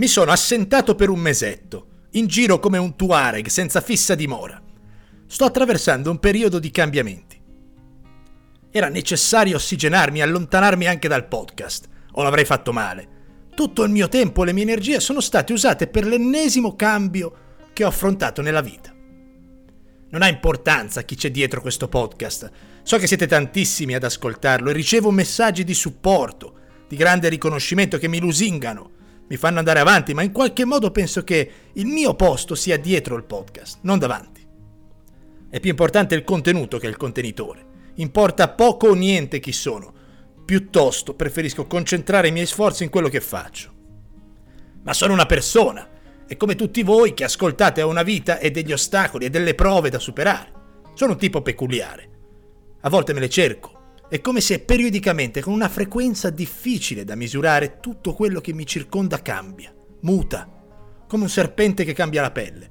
Mi sono assentato per un mesetto, in giro come un Tuareg senza fissa dimora. Sto attraversando un periodo di cambiamenti. Era necessario ossigenarmi e allontanarmi anche dal podcast, o l'avrei fatto male. Tutto il mio tempo e le mie energie sono state usate per l'ennesimo cambio che ho affrontato nella vita. Non ha importanza chi c'è dietro questo podcast. So che siete tantissimi ad ascoltarlo e ricevo messaggi di supporto, di grande riconoscimento che mi lusingano mi fanno andare avanti, ma in qualche modo penso che il mio posto sia dietro il podcast, non davanti. È più importante il contenuto che il contenitore. Importa poco o niente chi sono. Piuttosto preferisco concentrare i miei sforzi in quello che faccio. Ma sono una persona e come tutti voi che ascoltate ho una vita e degli ostacoli e delle prove da superare. Sono un tipo peculiare. A volte me le cerco, è come se periodicamente, con una frequenza difficile da misurare, tutto quello che mi circonda cambia, muta, come un serpente che cambia la pelle.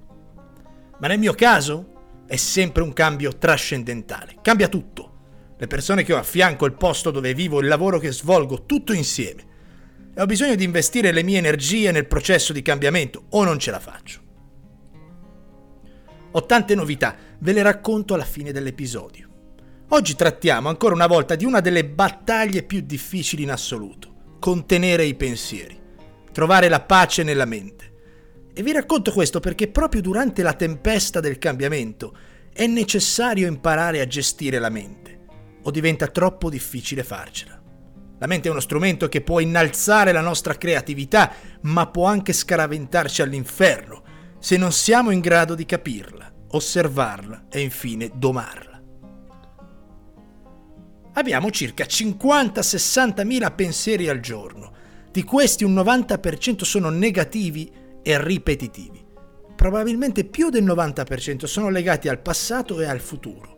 Ma nel mio caso è sempre un cambio trascendentale, cambia tutto. Le persone che ho a fianco, il posto dove vivo, il lavoro che svolgo, tutto insieme. E ho bisogno di investire le mie energie nel processo di cambiamento o non ce la faccio. Ho tante novità, ve le racconto alla fine dell'episodio. Oggi trattiamo ancora una volta di una delle battaglie più difficili in assoluto, contenere i pensieri, trovare la pace nella mente. E vi racconto questo perché proprio durante la tempesta del cambiamento è necessario imparare a gestire la mente, o diventa troppo difficile farcela. La mente è uno strumento che può innalzare la nostra creatività, ma può anche scaraventarci all'inferno se non siamo in grado di capirla, osservarla e infine domarla abbiamo circa 50-60 mila pensieri al giorno. Di questi un 90% sono negativi e ripetitivi. Probabilmente più del 90% sono legati al passato e al futuro.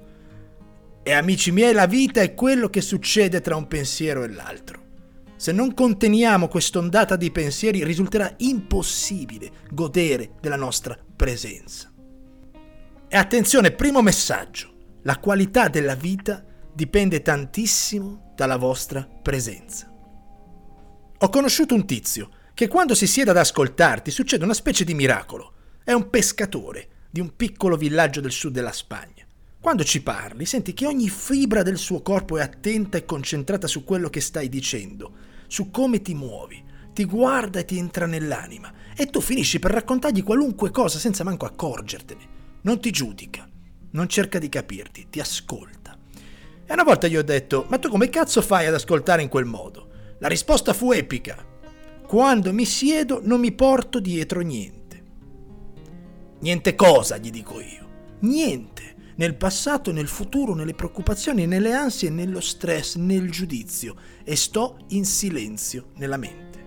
E amici miei, la vita è quello che succede tra un pensiero e l'altro. Se non conteniamo quest'ondata di pensieri risulterà impossibile godere della nostra presenza. E attenzione, primo messaggio, la qualità della vita dipende tantissimo dalla vostra presenza. Ho conosciuto un tizio che quando si siede ad ascoltarti succede una specie di miracolo. È un pescatore di un piccolo villaggio del sud della Spagna. Quando ci parli, senti che ogni fibra del suo corpo è attenta e concentrata su quello che stai dicendo, su come ti muovi, ti guarda e ti entra nell'anima, e tu finisci per raccontargli qualunque cosa senza manco accorgertene. Non ti giudica, non cerca di capirti, ti ascolta. E una volta gli ho detto, ma tu come cazzo fai ad ascoltare in quel modo? La risposta fu epica. Quando mi siedo non mi porto dietro niente. Niente cosa, gli dico io. Niente. Nel passato, nel futuro, nelle preoccupazioni, nelle ansie, nello stress, nel giudizio. E sto in silenzio nella mente.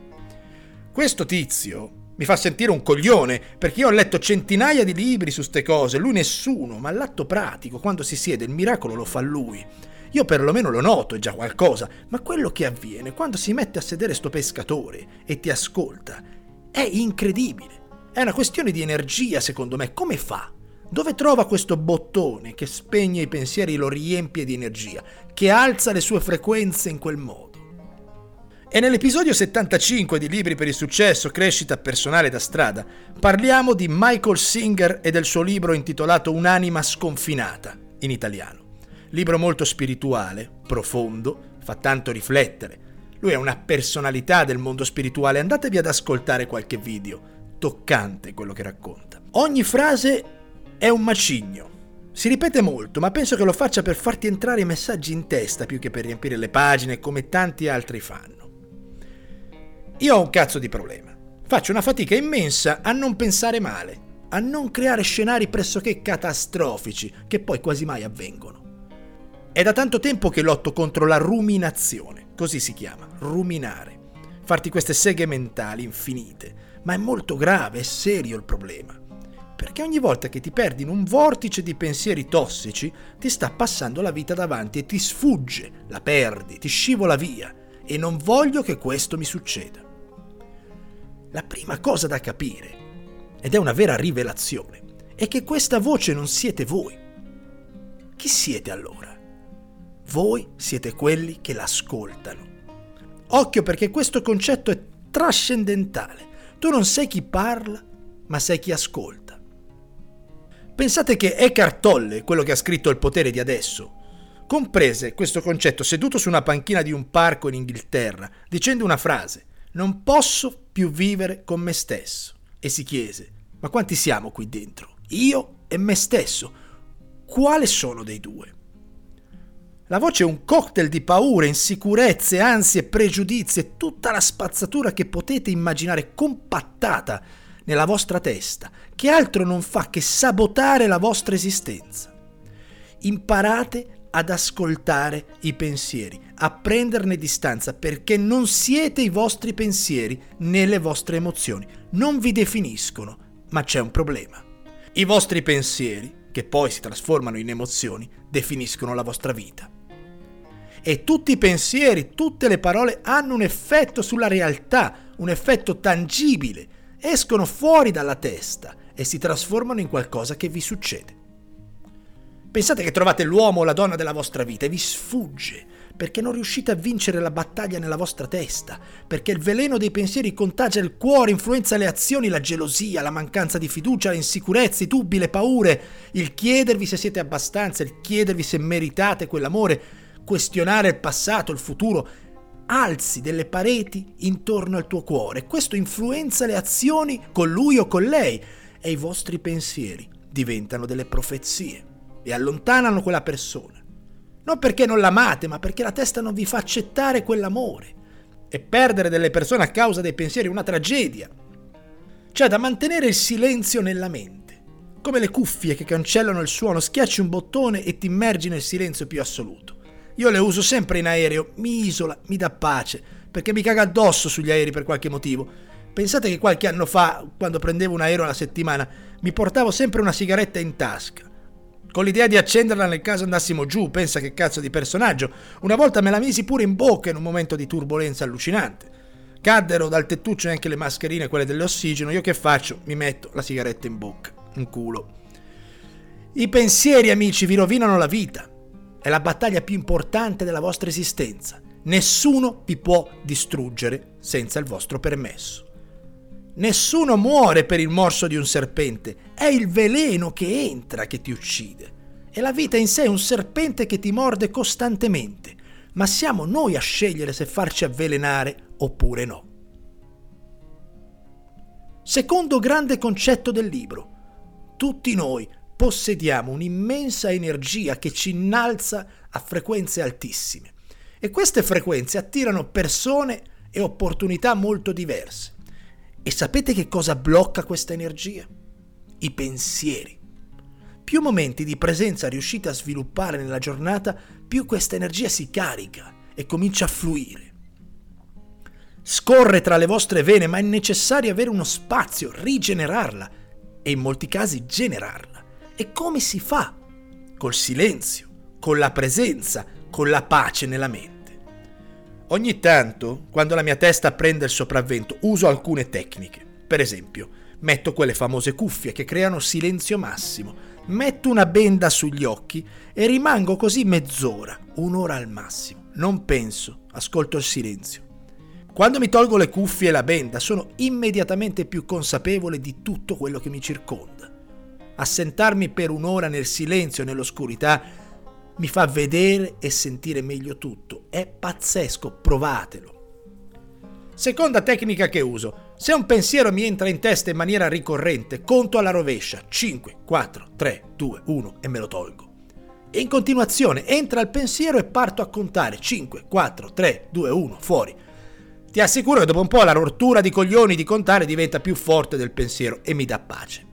Questo tizio mi fa sentire un coglione, perché io ho letto centinaia di libri su ste cose, lui nessuno, ma all'atto pratico, quando si siede, il miracolo lo fa lui. Io perlomeno lo noto, è già qualcosa, ma quello che avviene quando si mette a sedere sto pescatore e ti ascolta è incredibile. È una questione di energia, secondo me. Come fa? Dove trova questo bottone che spegne i pensieri e lo riempie di energia, che alza le sue frequenze in quel modo? E nell'episodio 75 di Libri per il successo, crescita personale da strada, parliamo di Michael Singer e del suo libro intitolato Un'anima sconfinata, in italiano. Libro molto spirituale, profondo, fa tanto riflettere. Lui è una personalità del mondo spirituale, andatevi ad ascoltare qualche video. Toccante quello che racconta. Ogni frase è un macigno. Si ripete molto, ma penso che lo faccia per farti entrare i messaggi in testa più che per riempire le pagine come tanti altri fanno. Io ho un cazzo di problema. Faccio una fatica immensa a non pensare male, a non creare scenari pressoché catastrofici che poi quasi mai avvengono. È da tanto tempo che lotto contro la ruminazione, così si chiama, ruminare. Farti queste seghe mentali infinite, ma è molto grave, è serio il problema. Perché ogni volta che ti perdi in un vortice di pensieri tossici, ti sta passando la vita davanti e ti sfugge, la perdi, ti scivola via. E non voglio che questo mi succeda. La prima cosa da capire, ed è una vera rivelazione, è che questa voce non siete voi. Chi siete allora? Voi siete quelli che l'ascoltano. Occhio perché questo concetto è trascendentale. Tu non sei chi parla, ma sei chi ascolta. Pensate che Eckhart Tolle, quello che ha scritto Il potere di adesso, comprese questo concetto seduto su una panchina di un parco in Inghilterra, dicendo una frase, non posso più vivere con me stesso. E si chiese, ma quanti siamo qui dentro? Io e me stesso. Quale sono dei due? La voce è un cocktail di paure, insicurezze, ansie, pregiudizi e tutta la spazzatura che potete immaginare compattata nella vostra testa, che altro non fa che sabotare la vostra esistenza. Imparate ad ascoltare i pensieri, a prenderne distanza, perché non siete i vostri pensieri né le vostre emozioni. Non vi definiscono, ma c'è un problema. I vostri pensieri, che poi si trasformano in emozioni, definiscono la vostra vita. E tutti i pensieri, tutte le parole hanno un effetto sulla realtà, un effetto tangibile, escono fuori dalla testa e si trasformano in qualcosa che vi succede. Pensate che trovate l'uomo o la donna della vostra vita e vi sfugge perché non riuscite a vincere la battaglia nella vostra testa, perché il veleno dei pensieri contagia il cuore, influenza le azioni, la gelosia, la mancanza di fiducia, le insicurezze, i dubbi, le paure, il chiedervi se siete abbastanza, il chiedervi se meritate quell'amore, questionare il passato, il futuro. Alzi delle pareti intorno al tuo cuore. Questo influenza le azioni con lui o con lei e i vostri pensieri diventano delle profezie e allontanano quella persona. Non perché non l'amate, ma perché la testa non vi fa accettare quell'amore. E perdere delle persone a causa dei pensieri è una tragedia. C'è da mantenere il silenzio nella mente. Come le cuffie che cancellano il suono, schiacci un bottone e ti immergi nel silenzio più assoluto. Io le uso sempre in aereo, mi isola, mi dà pace, perché mi caga addosso sugli aerei per qualche motivo. Pensate che qualche anno fa, quando prendevo un aereo alla settimana, mi portavo sempre una sigaretta in tasca con l'idea di accenderla nel caso andassimo giù, pensa che cazzo di personaggio. Una volta me la misi pure in bocca in un momento di turbolenza allucinante. Caddero dal tettuccio anche le mascherine, quelle dell'ossigeno, io che faccio? Mi metto la sigaretta in bocca, in culo. I pensieri, amici, vi rovinano la vita. È la battaglia più importante della vostra esistenza. Nessuno vi può distruggere senza il vostro permesso. Nessuno muore per il morso di un serpente, è il veleno che entra che ti uccide. E la vita in sé è un serpente che ti morde costantemente, ma siamo noi a scegliere se farci avvelenare oppure no. Secondo grande concetto del libro, tutti noi possediamo un'immensa energia che ci innalza a frequenze altissime e queste frequenze attirano persone e opportunità molto diverse. E sapete che cosa blocca questa energia? I pensieri. Più momenti di presenza riuscite a sviluppare nella giornata, più questa energia si carica e comincia a fluire. Scorre tra le vostre vene, ma è necessario avere uno spazio, rigenerarla e in molti casi generarla. E come si fa? Col silenzio, con la presenza, con la pace nella mente. Ogni tanto, quando la mia testa prende il sopravvento, uso alcune tecniche. Per esempio, metto quelle famose cuffie che creano silenzio massimo, metto una benda sugli occhi e rimango così mezz'ora, un'ora al massimo. Non penso, ascolto il silenzio. Quando mi tolgo le cuffie e la benda, sono immediatamente più consapevole di tutto quello che mi circonda. Assentarmi per un'ora nel silenzio e nell'oscurità mi fa vedere e sentire meglio tutto. È pazzesco, provatelo. Seconda tecnica che uso. Se un pensiero mi entra in testa in maniera ricorrente, conto alla rovescia. 5, 4, 3, 2, 1 e me lo tolgo. E in continuazione entra il pensiero e parto a contare. 5, 4, 3, 2, 1, fuori. Ti assicuro che dopo un po' la rottura di coglioni di contare diventa più forte del pensiero e mi dà pace.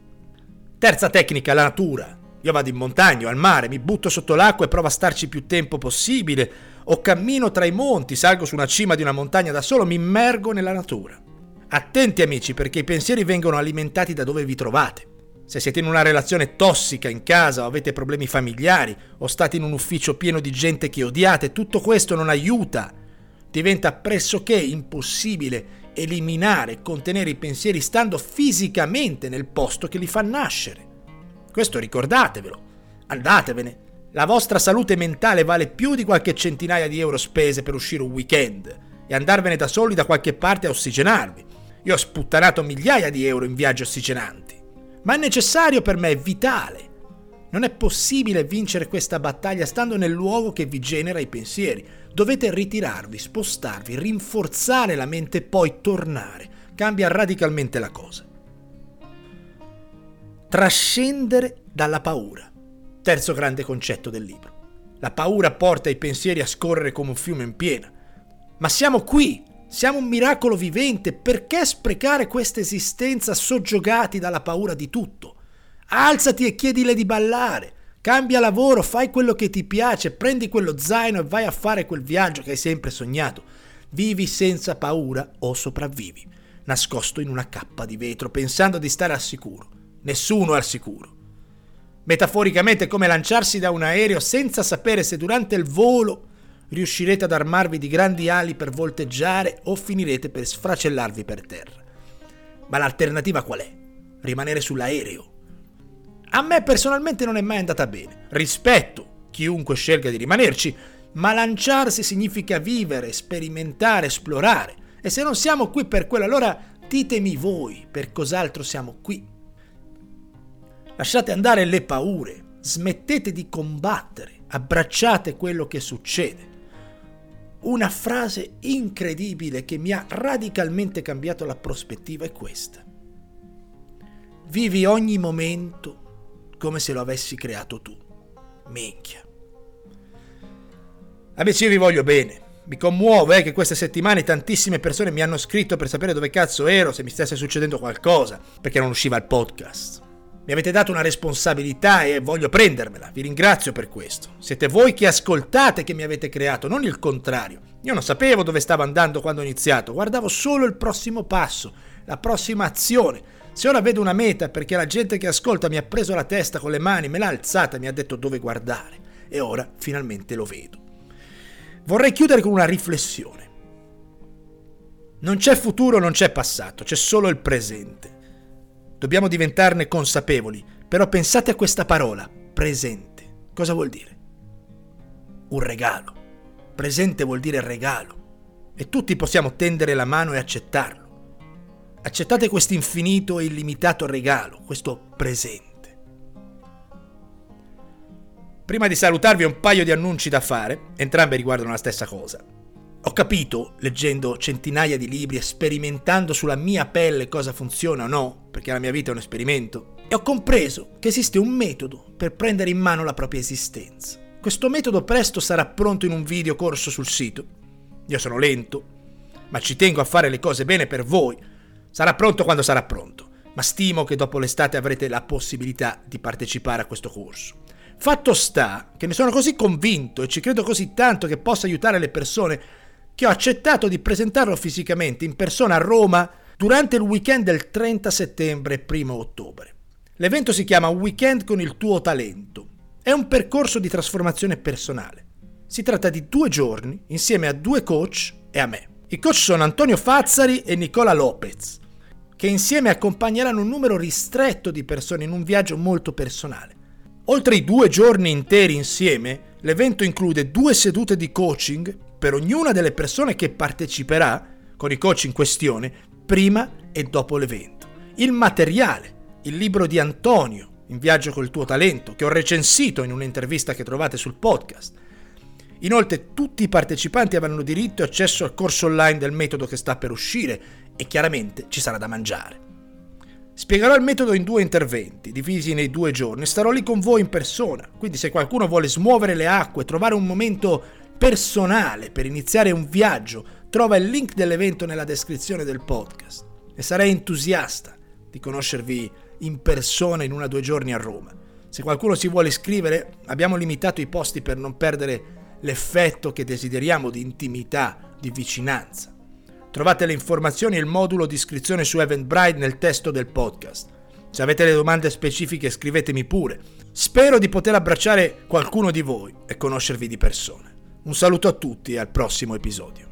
Terza tecnica, la natura. Io vado in montagna al mare, mi butto sotto l'acqua e provo a starci più tempo possibile, o cammino tra i monti, salgo su una cima di una montagna da solo, mi immergo nella natura. Attenti amici perché i pensieri vengono alimentati da dove vi trovate. Se siete in una relazione tossica in casa o avete problemi familiari o state in un ufficio pieno di gente che odiate, tutto questo non aiuta. Diventa pressoché impossibile eliminare e contenere i pensieri stando fisicamente nel posto che li fa nascere. Questo ricordatevelo. Andatevene. La vostra salute mentale vale più di qualche centinaia di euro spese per uscire un weekend e andarvene da soli da qualche parte a ossigenarvi. Io ho sputtanato migliaia di euro in viaggi ossigenanti. Ma è necessario per me, è vitale. Non è possibile vincere questa battaglia stando nel luogo che vi genera i pensieri. Dovete ritirarvi, spostarvi, rinforzare la mente e poi tornare. Cambia radicalmente la cosa. Trascendere dalla paura. Terzo grande concetto del libro. La paura porta i pensieri a scorrere come un fiume in piena. Ma siamo qui, siamo un miracolo vivente, perché sprecare questa esistenza soggiogati dalla paura di tutto? Alzati e chiedile di ballare, cambia lavoro, fai quello che ti piace, prendi quello zaino e vai a fare quel viaggio che hai sempre sognato. Vivi senza paura o sopravvivi, nascosto in una cappa di vetro, pensando di stare al sicuro. Nessuno è al sicuro. Metaforicamente è come lanciarsi da un aereo senza sapere se durante il volo riuscirete ad armarvi di grandi ali per volteggiare o finirete per sfracellarvi per terra. Ma l'alternativa qual è? Rimanere sull'aereo. A me personalmente non è mai andata bene. Rispetto chiunque scelga di rimanerci, ma lanciarsi significa vivere, sperimentare, esplorare. E se non siamo qui per quello, allora ditemi voi per cos'altro siamo qui. Lasciate andare le paure, smettete di combattere, abbracciate quello che succede. Una frase incredibile che mi ha radicalmente cambiato la prospettiva è questa. Vivi ogni momento come se lo avessi creato tu. Minchia. Amici, io vi voglio bene. Mi commuove eh, che queste settimane tantissime persone mi hanno scritto per sapere dove cazzo ero, se mi stesse succedendo qualcosa, perché non usciva il podcast. Mi avete dato una responsabilità e voglio prendermela. Vi ringrazio per questo. Siete voi che ascoltate che mi avete creato, non il contrario. Io non sapevo dove stavo andando quando ho iniziato, guardavo solo il prossimo passo, la prossima azione. Se ora vedo una meta perché la gente che ascolta mi ha preso la testa con le mani, me l'ha alzata e mi ha detto dove guardare. E ora finalmente lo vedo. Vorrei chiudere con una riflessione. Non c'è futuro, non c'è passato, c'è solo il presente. Dobbiamo diventarne consapevoli, però pensate a questa parola, presente. Cosa vuol dire? Un regalo. Presente vuol dire regalo. E tutti possiamo tendere la mano e accettarlo. Accettate questo infinito e illimitato regalo, questo presente. Prima di salutarvi un paio di annunci da fare, entrambi riguardano la stessa cosa. Ho capito, leggendo centinaia di libri e sperimentando sulla mia pelle cosa funziona o no, perché la mia vita è un esperimento, e ho compreso che esiste un metodo per prendere in mano la propria esistenza. Questo metodo presto sarà pronto in un video corso sul sito. Io sono lento, ma ci tengo a fare le cose bene per voi. Sarà pronto quando sarà pronto, ma stimo che dopo l'estate avrete la possibilità di partecipare a questo corso. Fatto sta che ne sono così convinto e ci credo così tanto che possa aiutare le persone che ho accettato di presentarlo fisicamente in persona a Roma durante il weekend del 30 settembre e 1 ottobre. L'evento si chiama Weekend con il tuo talento. È un percorso di trasformazione personale. Si tratta di due giorni insieme a due coach e a me. I coach sono Antonio Fazzari e Nicola Lopez, che insieme accompagneranno un numero ristretto di persone in un viaggio molto personale. Oltre i due giorni interi insieme, l'evento include due sedute di coaching per ognuna delle persone che parteciperà con i coach in questione prima e dopo l'evento. Il materiale, il libro di Antonio, In viaggio col tuo talento, che ho recensito in un'intervista che trovate sul podcast. Inoltre tutti i partecipanti avranno diritto e accesso al corso online del metodo che sta per uscire e chiaramente ci sarà da mangiare. Spiegherò il metodo in due interventi, divisi nei due giorni, starò lì con voi in persona, quindi se qualcuno vuole smuovere le acque, trovare un momento personale per iniziare un viaggio, trova il link dell'evento nella descrizione del podcast e sarei entusiasta di conoscervi in persona in una o due giorni a Roma. Se qualcuno si vuole iscrivere, abbiamo limitato i posti per non perdere l'effetto che desideriamo di intimità, di vicinanza. Trovate le informazioni e il modulo di iscrizione su Eventbrite nel testo del podcast. Se avete le domande specifiche scrivetemi pure. Spero di poter abbracciare qualcuno di voi e conoscervi di persona. Un saluto a tutti e al prossimo episodio.